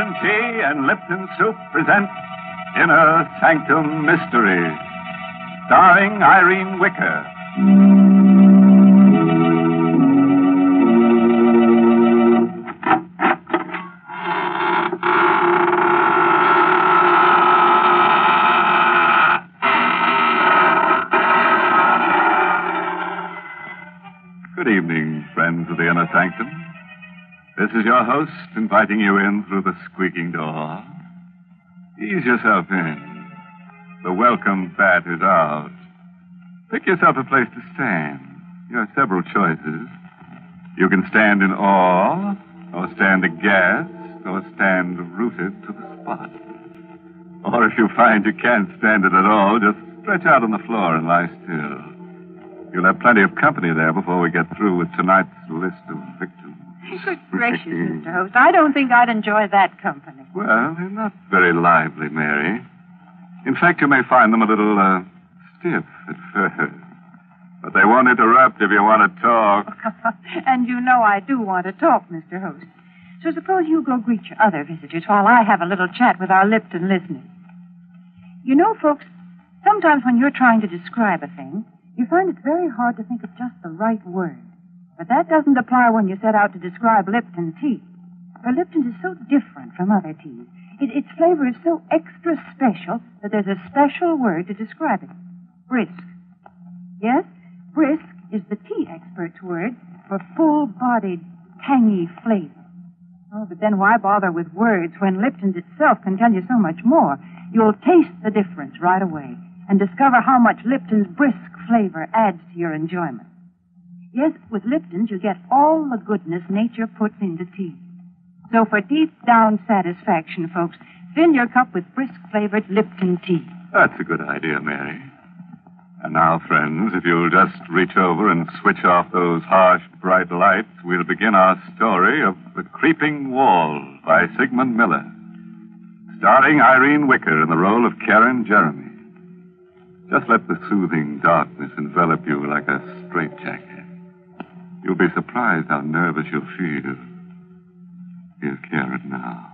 Lipton Tea and Lipton Soup present Inner Sanctum Mystery, starring Irene Wicker. This is your host inviting you in through the squeaking door. Ease yourself in. The welcome bat is out. Pick yourself a place to stand. You have several choices. You can stand in awe, or stand aghast, or stand rooted to the spot. Or if you find you can't stand it at all, just stretch out on the floor and lie still. You'll have plenty of company there before we get through with tonight's list of victims. Good gracious, Mr. Host. I don't think I'd enjoy that company. Well, they're not very lively, Mary. In fact, you may find them a little uh, stiff at first. But they won't interrupt if you want to talk. and you know I do want to talk, Mr. Host. So suppose you go greet your other visitors while I have a little chat with our Lipton listeners. You know, folks, sometimes when you're trying to describe a thing, you find it's very hard to think of just the right word. But that doesn't apply when you set out to describe Lipton tea. For Lipton is so different from other teas. It, its flavor is so extra special that there's a special word to describe it. Brisk. Yes, brisk is the tea expert's word for full-bodied, tangy flavor. Oh, but then why bother with words when Lipton's itself can tell you so much more? You'll taste the difference right away and discover how much Lipton's brisk flavor adds to your enjoyment. Yes, with Lipton's, you get all the goodness nature puts into tea. So for deep down satisfaction, folks, fill your cup with brisk flavored Lipton tea. That's a good idea, Mary. And now, friends, if you'll just reach over and switch off those harsh, bright lights, we'll begin our story of The Creeping Wall by Sigmund Miller. Starring Irene Wicker in the role of Karen Jeremy. Just let the soothing darkness envelop you like a straitjacket. You'll be surprised how nervous you'll feel. Here's it now.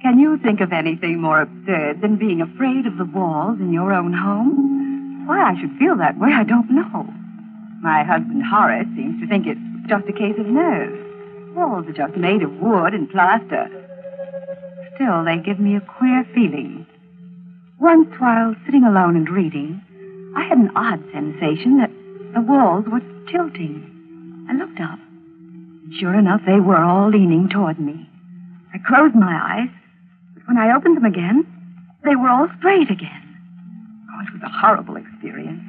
Can you think of anything more absurd than being afraid of the walls in your own home? Why I should feel that way, I don't know. My husband Horace seems to think it's just a case of nerves. Walls are just made of wood and plaster. Still, they give me a queer feeling. Once, while sitting alone and reading, I had an odd sensation that the walls were tilting. I looked up. Sure enough, they were all leaning toward me. I closed my eyes, but when I opened them again, they were all straight again. Oh, it was a horrible experience.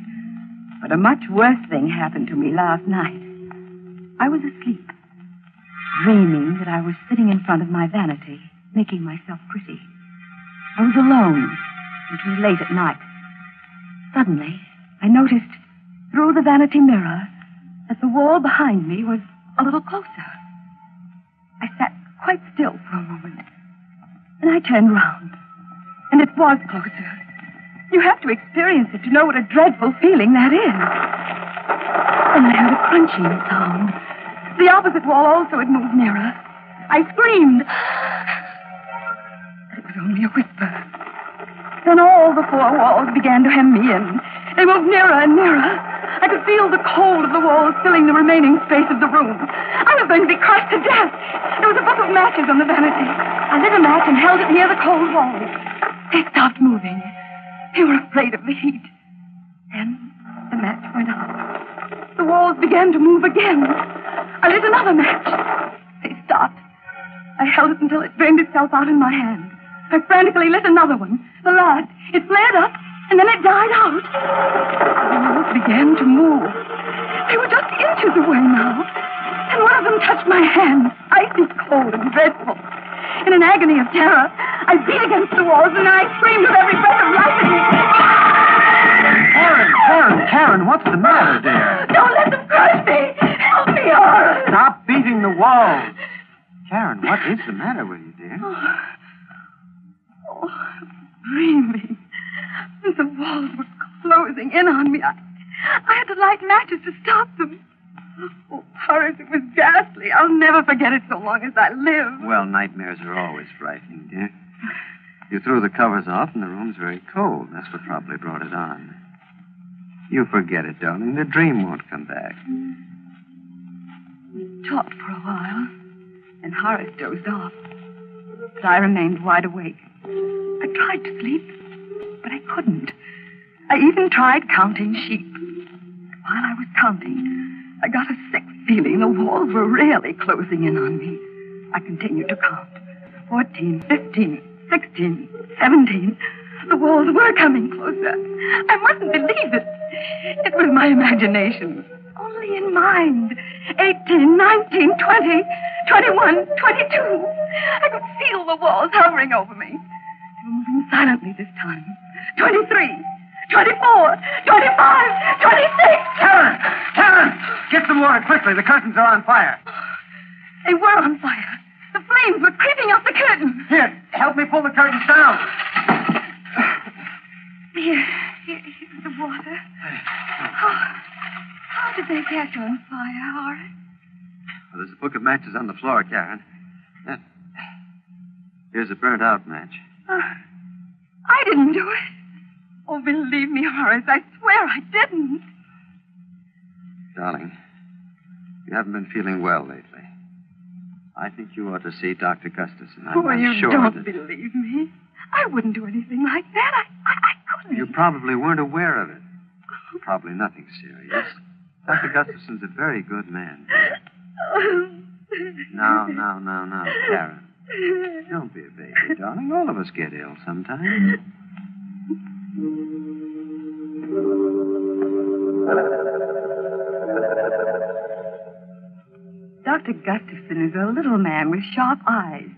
But a much worse thing happened to me last night. I was asleep, dreaming that I was sitting in front of my vanity, making myself pretty. I was alone. It was late at night. Suddenly, I noticed through the vanity mirror that the wall behind me was a little closer. I sat quite still for a moment. Then I turned round, and it was closer. You have to experience it to know what a dreadful feeling that is. Then I heard a crunching sound. The opposite wall also had moved nearer. I screamed. It was only a whisper. Then all the four walls began to hem me in. They moved nearer and nearer. I could feel the cold of the walls filling the remaining space of the room. I was going to be crushed to death. There was a book of matches on the vanity. I lit a match and held it near the cold walls. They stopped moving. They were afraid of the heat. Then the match went out. The walls began to move again. I lit another match. They stopped. I held it until it burned itself out in my hand. I frantically lit another one, the last. It flared up, and then it died out. The walls began to move. They were just inches away now. And one of them touched my hand, icy cold and dreadful. In an agony of terror, I beat against the walls and I screamed with every breath of life in me. Karen, Karen, Karen, what's the matter, dear? Don't let them crush me. Help me, Horace. Stop beating the walls. Karen, what is the matter with you, dear? Oh, oh dreaming. And the walls were closing in on me. I, I had to light matches to stop them. Oh, Horace, it was ghastly. I'll never forget it so long as I live. Well, nightmares are always frightening, dear. You threw the covers off, and the room's very cold. That's what probably brought it on. You forget it, darling. The dream won't come back. We talked for a while, and Horace dozed off. But I remained wide awake. I tried to sleep, but I couldn't. I even tried counting sheep. While I was counting, I got a sick feeling the walls were really closing in on me. I continued to count. Fourteen, fifteen, sixteen, seventeen. The walls were coming closer. I mustn't believe it. It was my imagination. Only in mind. Eighteen, nineteen, twenty, twenty-one, twenty-two. I could feel the walls hovering over me. They were moving silently this time. Twenty-three, twenty-four, twenty-five, twenty-six. Karen! Karen! Get some water quickly. The curtains are on fire. They were on fire. The flames were creeping up the curtain. Here, help me pull the curtains down. Here, here, here's the water. How, how did they get on fire, Horace? Well, there's a book of matches on the floor, Karen. Here's a burnt out match. Uh, I didn't do it. Oh, believe me, Horace, I swear I didn't. Darling, you haven't been feeling well lately. I think you ought to see Dr. Gustafson. I'm oh, you sure don't that... believe me. I wouldn't do anything like that. I, I, I couldn't. You probably weren't aware of it. Probably nothing serious. Dr. Gustafson's a very good man. No, no, no, no, Karen. Don't be a baby, darling. All of us get ill sometimes. Dr. Gustafson is a little man with sharp eyes.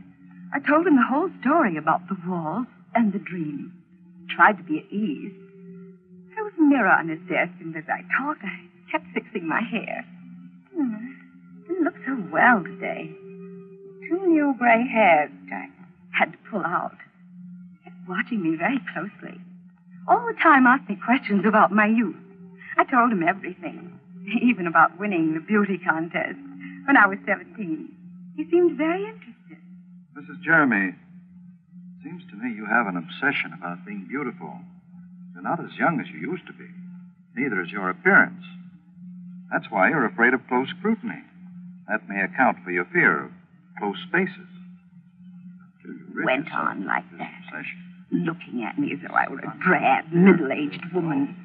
I told him the whole story about the walls and the dream. Tried to be at ease. There was a mirror on his desk, and as I talked, I kept fixing my hair. Hmm. Didn't look so well today. Two new gray hairs which I had to pull out. Kept watching me very closely. All the time asked me questions about my youth. I told him everything, even about winning the beauty contest when I was 17. He seemed very interested. Mrs. Jeremy, it seems to me you have an obsession about being beautiful. You're not as young as you used to be. Neither is your appearance. That's why you're afraid of close scrutiny. That may account for your fear of close spaces. You Went on like that. obsession. Looking at me as though I were a drab, middle-aged woman.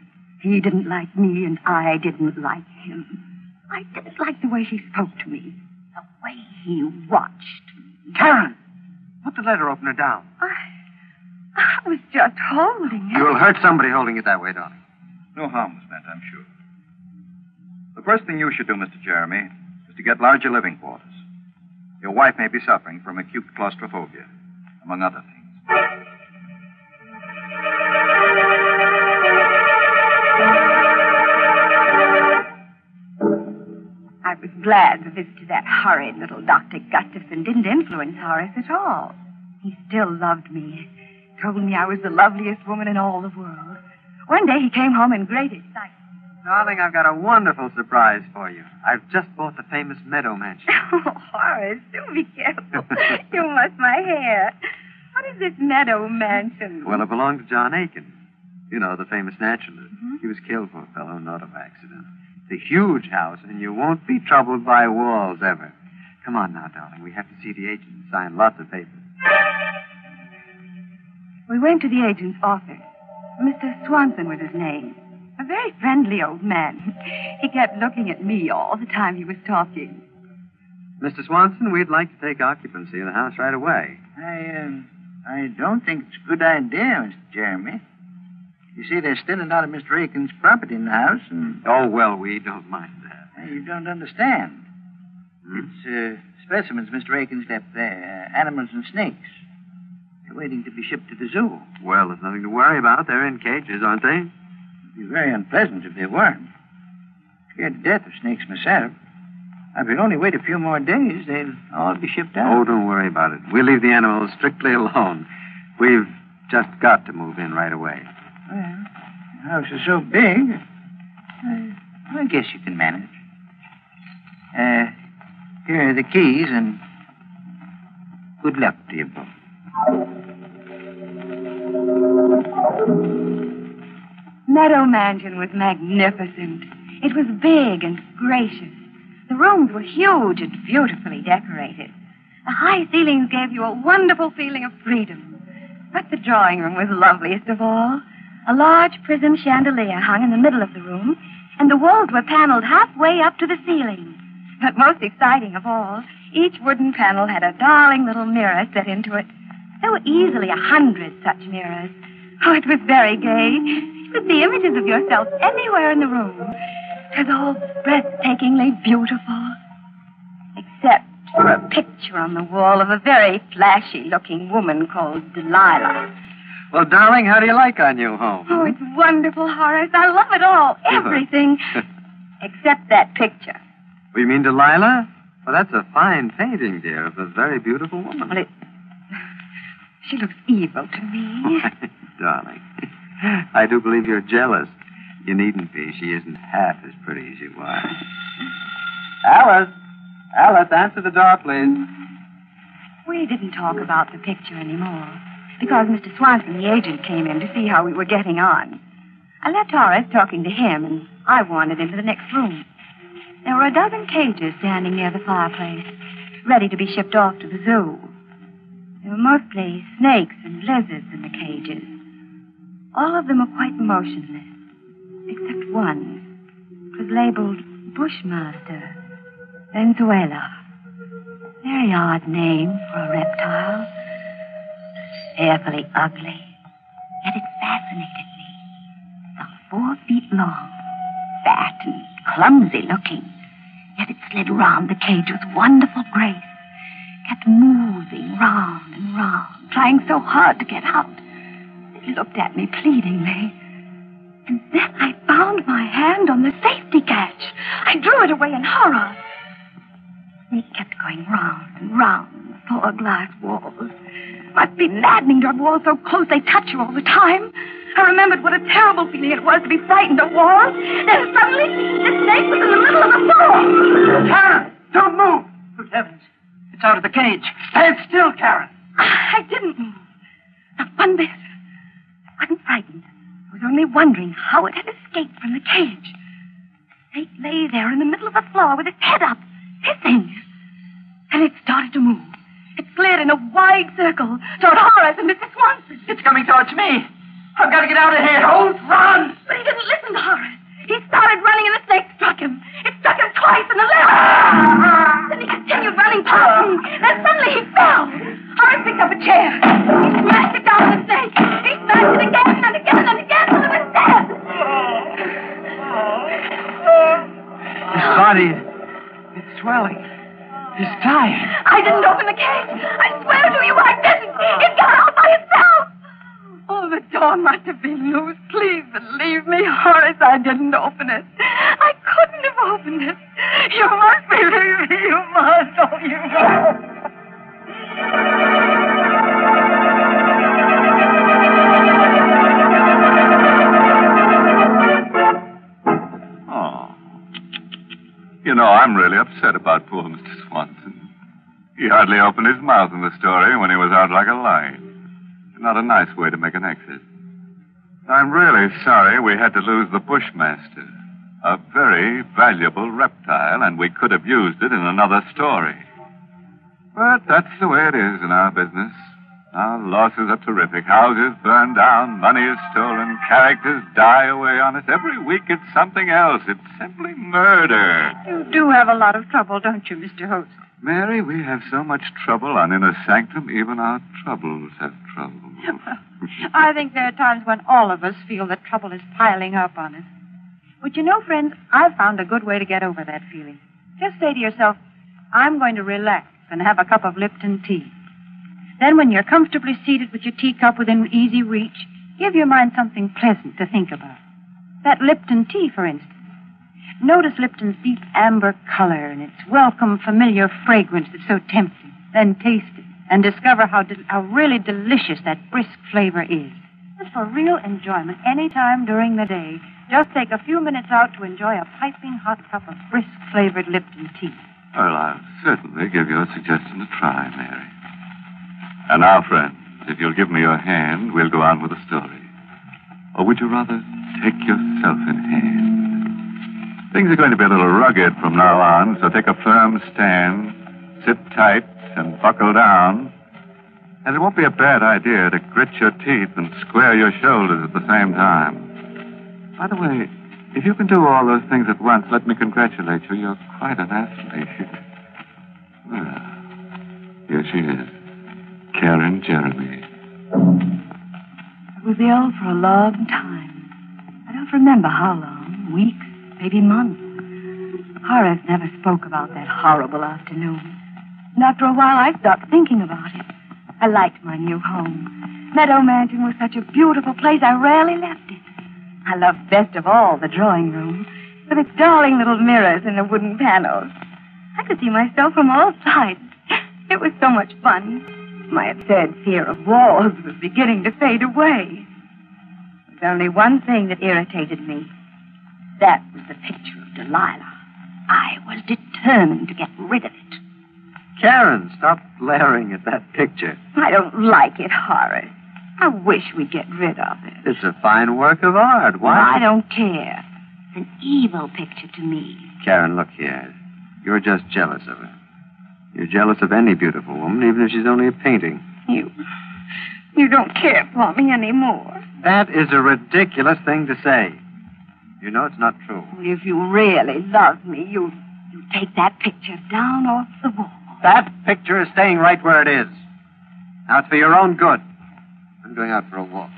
He didn't like me, and I didn't like him. I didn't like the way he spoke to me, the way he watched me. Karen! Put the letter opener down. I, I was just holding it. You'll hurt somebody holding it that way, darling. No harm was meant, I'm sure. The first thing you should do, Mr. Jeremy, is to get larger living quarters. Your wife may be suffering from acute claustrophobia, among other things. Glad the visit to that horrid little Dr. Gustafson didn't influence Horace at all. He still loved me. Told me I was the loveliest woman in all the world. One day he came home in great excitement. Darling, I've got a wonderful surprise for you. I've just bought the famous Meadow Mansion. Oh, Horace, do be careful. you must my hair. What is this meadow mansion? Well, it belonged to John Aiken. You know, the famous naturalist. Mhm. He was killed, poor fellow, in an auto accident. It's a huge house, and you won't be troubled by walls ever. Come on now, darling. We have to see the agent and sign lots of papers. We went to the agent's office. Mr. Swanson was his name. A very friendly old man. He kept looking at me all the time he was talking. Mr. Swanson, we'd like to take occupancy of the house right away. I, um, I don't think it's a good idea, Mr. Jeremy. You see, there's still a lot of Mr. Aiken's property in the house, and Oh, well, we don't mind that. you don't understand. Hmm? It's uh, specimens Mr. Aiken's left there, uh, animals and snakes. They're waiting to be shipped to the zoo. Well, there's nothing to worry about. They're in cages, aren't they? It'd be very unpleasant if they weren't. Scared to death of snakes myself. If we'll only wait a few more days, they'll all be shipped out. Oh, don't worry about it. We'll leave the animals strictly alone. We've just got to move in right away. The house is so big, I, I guess you can manage. Uh, here are the keys, and good luck to you both. Meadow Mansion was magnificent. It was big and gracious. The rooms were huge and beautifully decorated. The high ceilings gave you a wonderful feeling of freedom. But the drawing room was loveliest of all. A large prism chandelier hung in the middle of the room, and the walls were paneled halfway up to the ceiling. But most exciting of all, each wooden panel had a darling little mirror set into it. There were easily a hundred such mirrors. Oh, it was very gay. You could see images of yourself anywhere in the room. It was all breathtakingly beautiful. Except for a picture on the wall of a very flashy looking woman called Delilah. Well, darling, how do you like our new home? Oh, it's wonderful, Horace. I love it all. Everything. Except that picture. We mean Delilah? Well, that's a fine painting, dear, of a very beautiful woman. Well, it. She looks evil to me. darling, I do believe you're jealous. You needn't be. She isn't half as pretty as you are. Alice! Alice, answer the door, please. We didn't talk about the picture anymore because Mr. Swanson, the agent, came in to see how we were getting on. I left Horace talking to him, and I wandered into the next room. There were a dozen cages standing near the fireplace, ready to be shipped off to the zoo. There were mostly snakes and lizards in the cages. All of them were quite motionless, except one. It was labeled Bushmaster, Venezuela. Very odd name for a reptile. Fearfully ugly. Yet it fascinated me. Some four feet long, fat and clumsy looking. Yet it slid round the cage with wonderful grace. Kept moving round and round, trying so hard to get out. It looked at me pleadingly. And then I found my hand on the safety catch. I drew it away in horror. They kept going round and round the four glass walls. It must be maddening to have walls so close they touch you all the time. I remembered what a terrible feeling it was to be frightened of walls. Then suddenly, the snake was in the middle of the floor. Karen, don't move! Good heavens. It's out of the cage. Stand still, Karen. I didn't move. Not one bit. I wasn't frightened. I was only wondering how it had escaped from the cage. The snake lay there in the middle of the floor with its head up, hissing. And it started to move. It slid in a wide circle toward Horace and Mrs. Swanson. It's coming towards me. I've got to get out of here. Don't run! But he didn't listen to Horace. He started running and the snake struck him. It struck him twice in the left. Ah! Then he continued running past me. Then suddenly he fell. Horace picked up a chair. He smashed it down on the snake. He smashed it again and again and again until it was dead. His body is swelling. He's dying. I didn't open the cage. I swear to you I didn't. It got out by itself. Oh, the door must have been loose. Please believe me, Horace. I didn't open it. I couldn't have opened it. You must believe me. You must. Oh, you must. You know, I'm really upset about poor Mr. Swanson. He hardly opened his mouth in the story when he was out like a light. Not a nice way to make an exit. I'm really sorry we had to lose the Bushmaster. A very valuable reptile, and we could have used it in another story. But that's the way it is in our business. Our losses are terrific. Houses burn down, money is stolen, characters die away on us. Every week it's something else. It's simply murder. You do have a lot of trouble, don't you, Mr. Host? Mary, we have so much trouble on Inner Sanctum, even our troubles have trouble. I think there are times when all of us feel that trouble is piling up on us. But you know, friends, I've found a good way to get over that feeling. Just say to yourself, I'm going to relax and have a cup of Lipton tea. Then, when you're comfortably seated with your teacup within easy reach, give your mind something pleasant to think about. That Lipton tea, for instance. Notice Lipton's deep amber color and its welcome, familiar fragrance that's so tempting. Then taste it and discover how, de- how really delicious that brisk flavor is. Just for real enjoyment any time during the day, Just take a few minutes out to enjoy a piping hot cup of brisk flavored Lipton tea. Well, I'll certainly give your suggestion a try, Mary. And now, friends, if you'll give me your hand, we'll go on with the story. Or would you rather take yourself in hand? Things are going to be a little rugged from now on, so take a firm stand, sit tight, and buckle down. And it won't be a bad idea to grit your teeth and square your shoulders at the same time. By the way, if you can do all those things at once, let me congratulate you. You're quite an athlete. well, here she is, Karen Jeremy. I was ill for a long time. I don't remember how long. Weeks, maybe months. Horace never spoke about that horrible afternoon. And after a while, I stopped thinking about it. I liked my new home. Meadow Mansion was such a beautiful place, I rarely left it. I loved best of all the drawing room, with its darling little mirrors and the wooden panels. I could see myself from all sides. It was so much fun. My absurd fear of walls was beginning to fade away. There was only one thing that irritated me. That was the picture of Delilah. I was determined to get rid of it. Karen, stop glaring at that picture. I don't like it, Horace. I wish we'd get rid of it. It's a fine work of art. Why? I don't care. It's an evil picture to me. Karen, look here. You're just jealous of her. You're jealous of any beautiful woman, even if she's only a painting. You. You don't care for me anymore. That is a ridiculous thing to say. You know it's not true. If you really love me, you you take that picture down off the wall. That picture is staying right where it is. Now it's for your own good. I'm going out for a walk.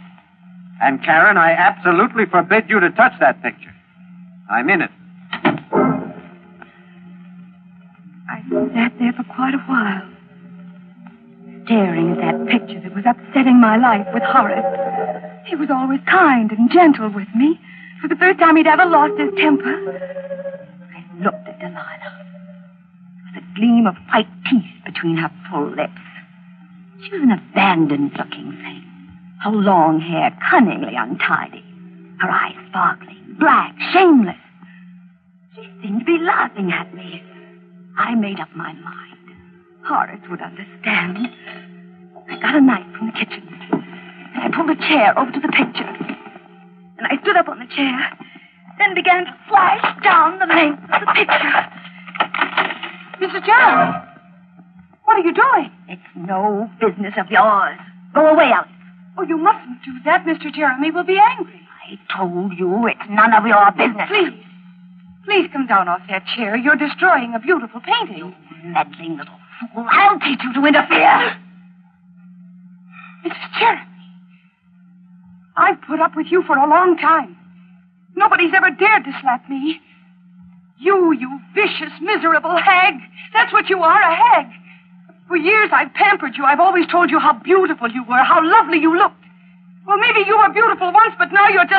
And Karen, I absolutely forbid you to touch that picture. I'm in it. Sat there for quite a while, staring at that picture that was upsetting my life with Horace. He was always kind and gentle with me. For the first time he'd ever lost his temper. I looked at Delilah. There was a gleam of white teeth between her full lips. She was an abandoned looking thing. Her long hair cunningly untidy. Her eyes sparkling, black, shameless. She seemed to be laughing at me. I made up my mind. Horace would understand. I got a knife from the kitchen. And I pulled a chair over to the picture. And I stood up on the chair, then began to slash down the length of the picture. Mrs. Jeremy, what are you doing? It's no business of yours. Go away, Alice. Oh, you mustn't do that. Mr. Jeremy will be angry. I told you it's none of your business. Please. Please come down off that chair. You're destroying a beautiful painting. You meddling little fool. I'll teach you to interfere. Mrs. Jeremy. I've put up with you for a long time. Nobody's ever dared to slap me. You, you vicious, miserable hag. That's what you are, a hag. For years I've pampered you. I've always told you how beautiful you were, how lovely you looked. Well, maybe you were beautiful once, but now you're just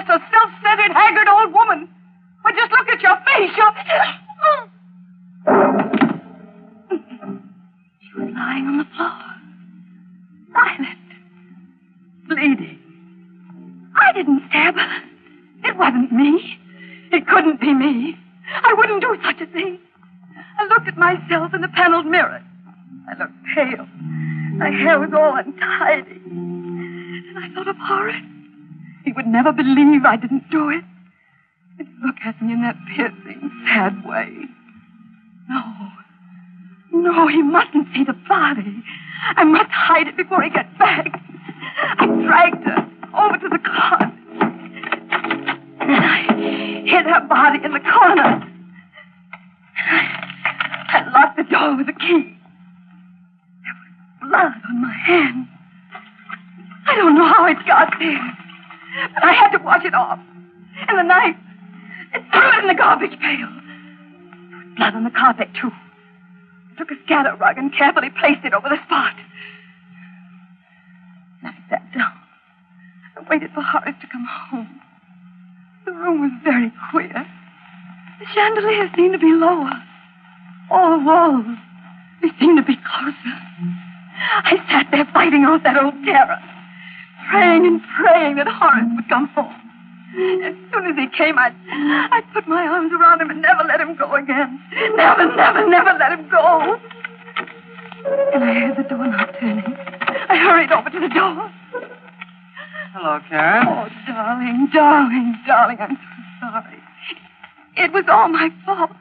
hair was all untidy. And I thought of Horace. He would never believe I didn't do it. He'd look at me in that piercing, sad way. No. No, he mustn't see the body. I must hide it before he gets back. I dragged her over to the closet. And I hid her body in the corner. I locked the door with a key. Blood on my hand. I don't know how it got there, but I had to wash it off. And the knife, I threw it in the garbage pail. Blood on the carpet, too. I took a scatter rug and carefully placed it over the spot. And I sat down and waited for Horace to come home. The room was very queer. The chandelier seemed to be lower. All the walls, they seemed to be closer. I sat there fighting off that old terror, praying and praying that Horace would come home. As soon as he came, I'd, I'd put my arms around him and never let him go again. Never, never, never let him go. And I heard the doorknob turning. I hurried over to the door. Hello, Karen. Oh, darling, darling, darling, I'm so sorry. It was all my fault.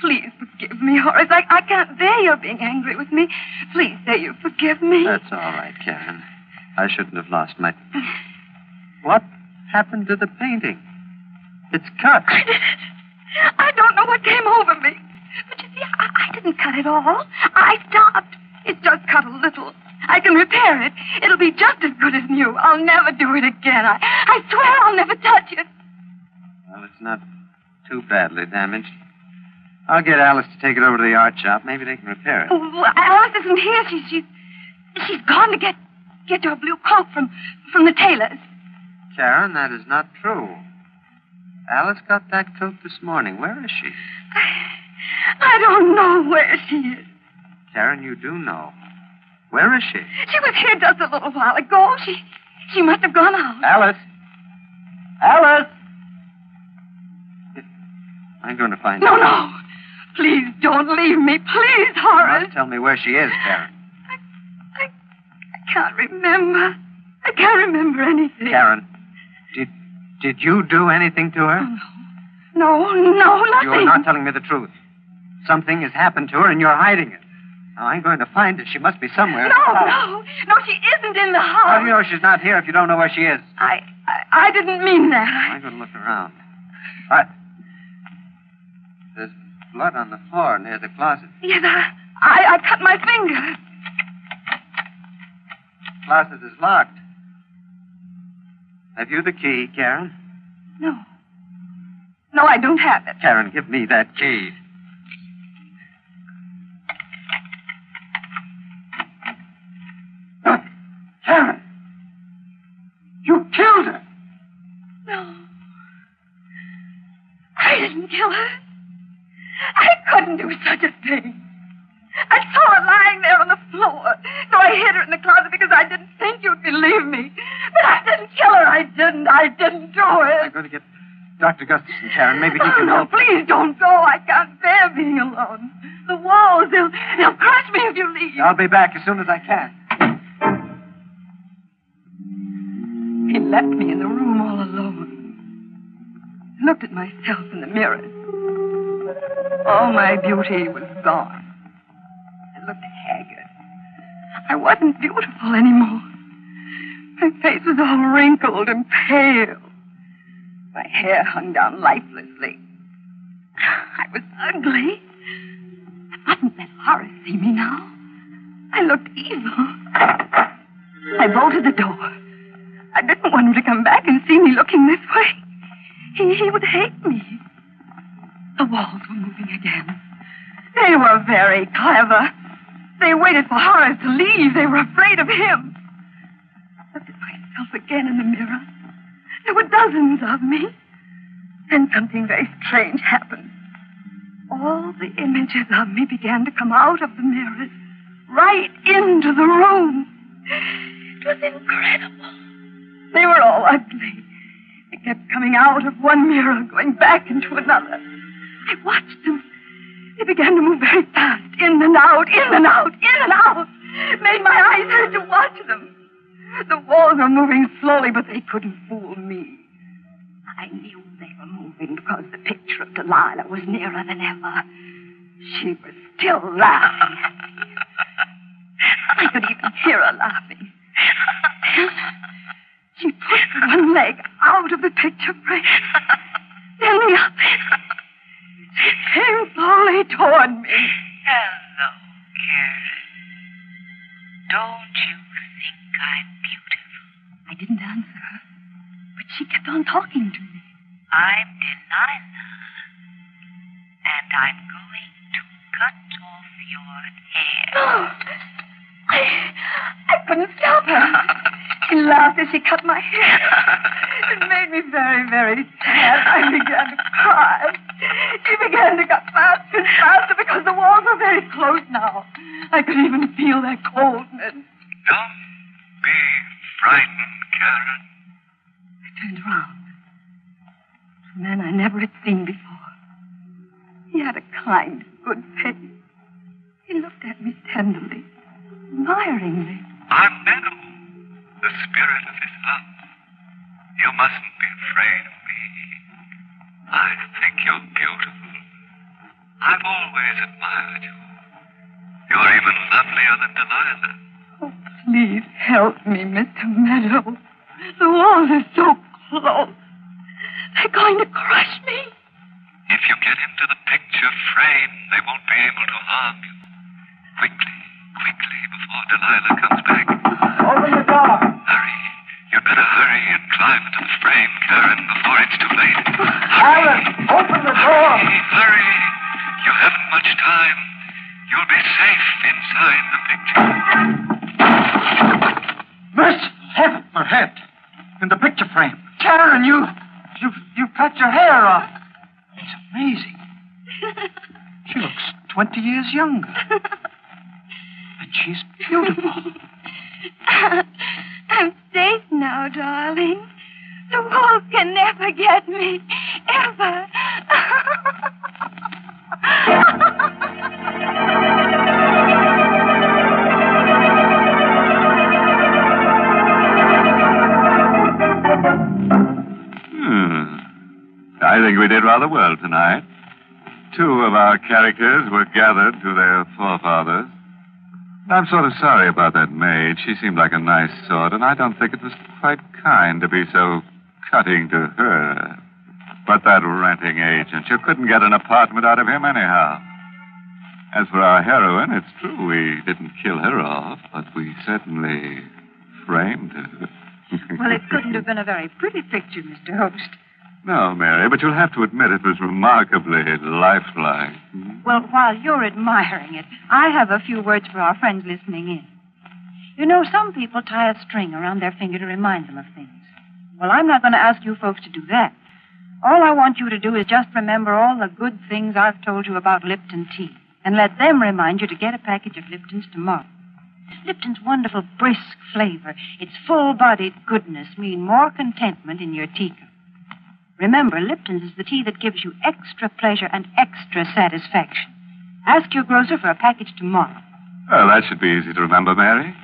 Please forgive me, Horace. I, I can't bear your being angry with me. Please say you forgive me. That's all right, Karen. I shouldn't have lost my. What happened to the painting? It's cut. I did. I don't know what came over me. But you see, I, I didn't cut it all. I stopped. It's just cut a little. I can repair it. It'll be just as good as new. I'll never do it again. I, I swear I'll never touch it. Well, it's not too badly damaged. I'll get Alice to take it over to the art shop. Maybe they can repair it. Oh, Alice isn't here. She's she's she's gone to get get your blue coat from from the tailor's. Karen, that is not true. Alice got that coat this morning. Where is she? I don't know where she is. Karen, you do know. Where is she? She was here just a little while ago. She she must have gone out. Alice! Alice! I'm going to find No, her. no. Please don't leave me. Please, You Horace. tell me where she is, Karen. I, I can't remember. I can't remember anything. Karen, did did you do anything to her? No, no, no, nothing. You're not telling me the truth. Something has happened to her and you're hiding it. Now, I'm going to find her. She must be somewhere. No, no, no, she isn't in the house. How do you know she's not here if you don't know where she is? I, I, I didn't mean that. I'm going to look around. All right. There's blood on the floor near the closet. Yes, I, I, I cut my finger. The Closet is locked. Have you the key, Karen? No. No, I don't have it. Karen, give me that key. Karen! You killed her! No. I didn't kill her. I couldn't do such a thing. I saw her lying there on the floor, so I hid her in the closet because I didn't think you'd believe me. But I didn't kill her. I didn't. I didn't do it. I'm going to get Dr. Gustafson, Karen. Maybe he Oh, can no, help. please don't go. I can't bear being alone. The walls, they'll, they'll crush me if you leave. I'll be back as soon as I can. He left me in the room all alone. I looked at myself in the mirror. All my beauty was gone. I looked haggard. I wasn't beautiful anymore. My face was all wrinkled and pale. My hair hung down lifelessly. I was ugly. I mustn't let Horace see me now. I looked evil. I bolted the door. I didn't want him to come back and see me looking this way. He, he would hate me. The walls were moving again. They were very clever. They waited for Horace to leave. They were afraid of him. I looked at myself again in the mirror. There were dozens of me. Then something very strange happened. All the images of me began to come out of the mirrors, right into the room. It was incredible. They were all ugly. They kept coming out of one mirror, going back into another. I watched them. They began to move very fast, in and out, in and out, in and out. Made my eyes hurt to watch them. The walls were moving slowly, but they couldn't fool me. I knew they were moving because the picture of Delilah was nearer than ever. She was still laughing at me. I could even hear her laughing. She pushed one leg out of the picture frame. Then the other. Came slowly toward me. Hello, Karen. Don't you think I'm beautiful? I didn't answer her, but she kept on talking to me. I'm Delilah. And I'm going to cut off your hair. Oh, I, I couldn't stop her. She laughed as she cut my hair. It made me very, very sad. I began to cry. She began to cut faster and faster because the walls were very close now. I could even feel their coldness. Don't be frightened, Karen. I turned around. A man I never had seen before. He had a kind, good face. He looked at me tenderly, admiringly. I'm Meadow, the spirit of his love. You mustn't be afraid of me. I think you're beautiful. I've always admired you. You're even lovelier than Delilah. Oh, please help me, Mr. Meadow. The walls are so close. They're going to crush me. If you get into the picture frame, they won't be able to harm you. Quickly, quickly, before Delilah comes back. Open the door. Hurry. You'd better hurry and climb into the frame, Karen, before it's too late. Alice, open the door. Hurry, hurry. You haven't much time. You'll be safe inside the picture. Merciful heaven, her head. In the picture frame. Karen, you. You, you cut your hair off. It's amazing. She looks 20 years younger. And she's beautiful. I'm safe now, darling. The wolf can never get me. Ever. Hmm. I think we did rather well tonight. Two of our characters were gathered to their forefathers. I'm sort of sorry about that maid. She seemed like a nice sort, and I don't think it was quite kind to be so cutting to her. But that renting agent, you couldn't get an apartment out of him anyhow. As for our heroine, it's true we didn't kill her off, but we certainly framed her. Well, it couldn't have been a very pretty picture, Mr. Host. No, Mary, but you'll have to admit it was remarkably lifelike. Well, while you're admiring it, I have a few words for our friends listening in. You know, some people tie a string around their finger to remind them of things. Well, I'm not going to ask you folks to do that. All I want you to do is just remember all the good things I've told you about Lipton tea, and let them remind you to get a package of Lipton's tomorrow. Lipton's wonderful brisk flavor, its full-bodied goodness mean more contentment in your teacup. Remember, Lipton's is the tea that gives you extra pleasure and extra satisfaction. Ask your grocer for a package tomorrow. Well, that should be easy to remember, Mary.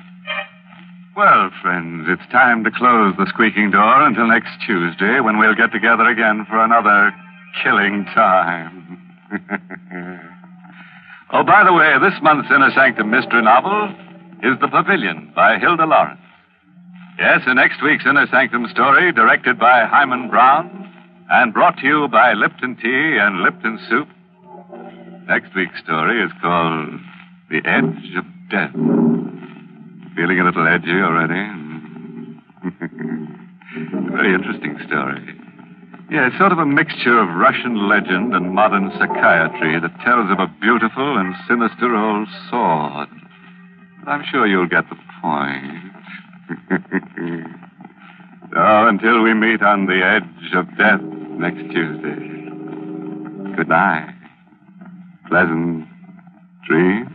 Well, friends, it's time to close the squeaking door until next Tuesday when we'll get together again for another killing time. oh, by the way, this month's Inner Sanctum Mystery novel is The Pavilion by Hilda Lawrence. Yes, in next week's Inner Sanctum story, directed by Himan Brown and brought to you by Lipton Tea and Lipton Soup, next week's story is called The Edge of Death. Feeling a little edgy already? very interesting story. Yeah, it's sort of a mixture of Russian legend and modern psychiatry that tells of a beautiful and sinister old sword. I'm sure you'll get the point. so, until we meet on the edge of death next Tuesday, good night. Pleasant dreams.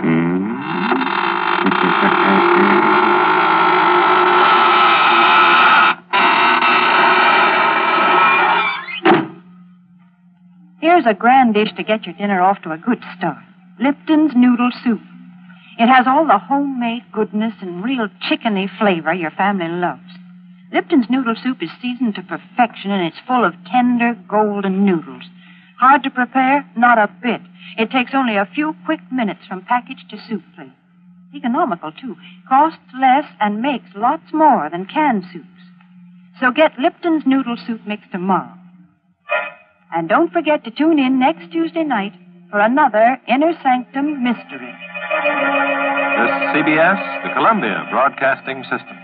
Hmm. Here's a grand dish to get your dinner off to a good start. Lipton's noodle soup. It has all the homemade goodness and real chickeny flavor your family loves. Lipton's noodle soup is seasoned to perfection and it's full of tender, golden noodles. Hard to prepare? Not a bit. It takes only a few quick minutes from package to soup plate. Economical, too. Costs less and makes lots more than canned soups. So get Lipton's noodle soup mix tomorrow. And don't forget to tune in next Tuesday night for another Inner Sanctum Mystery. This CBS, the Columbia Broadcasting System.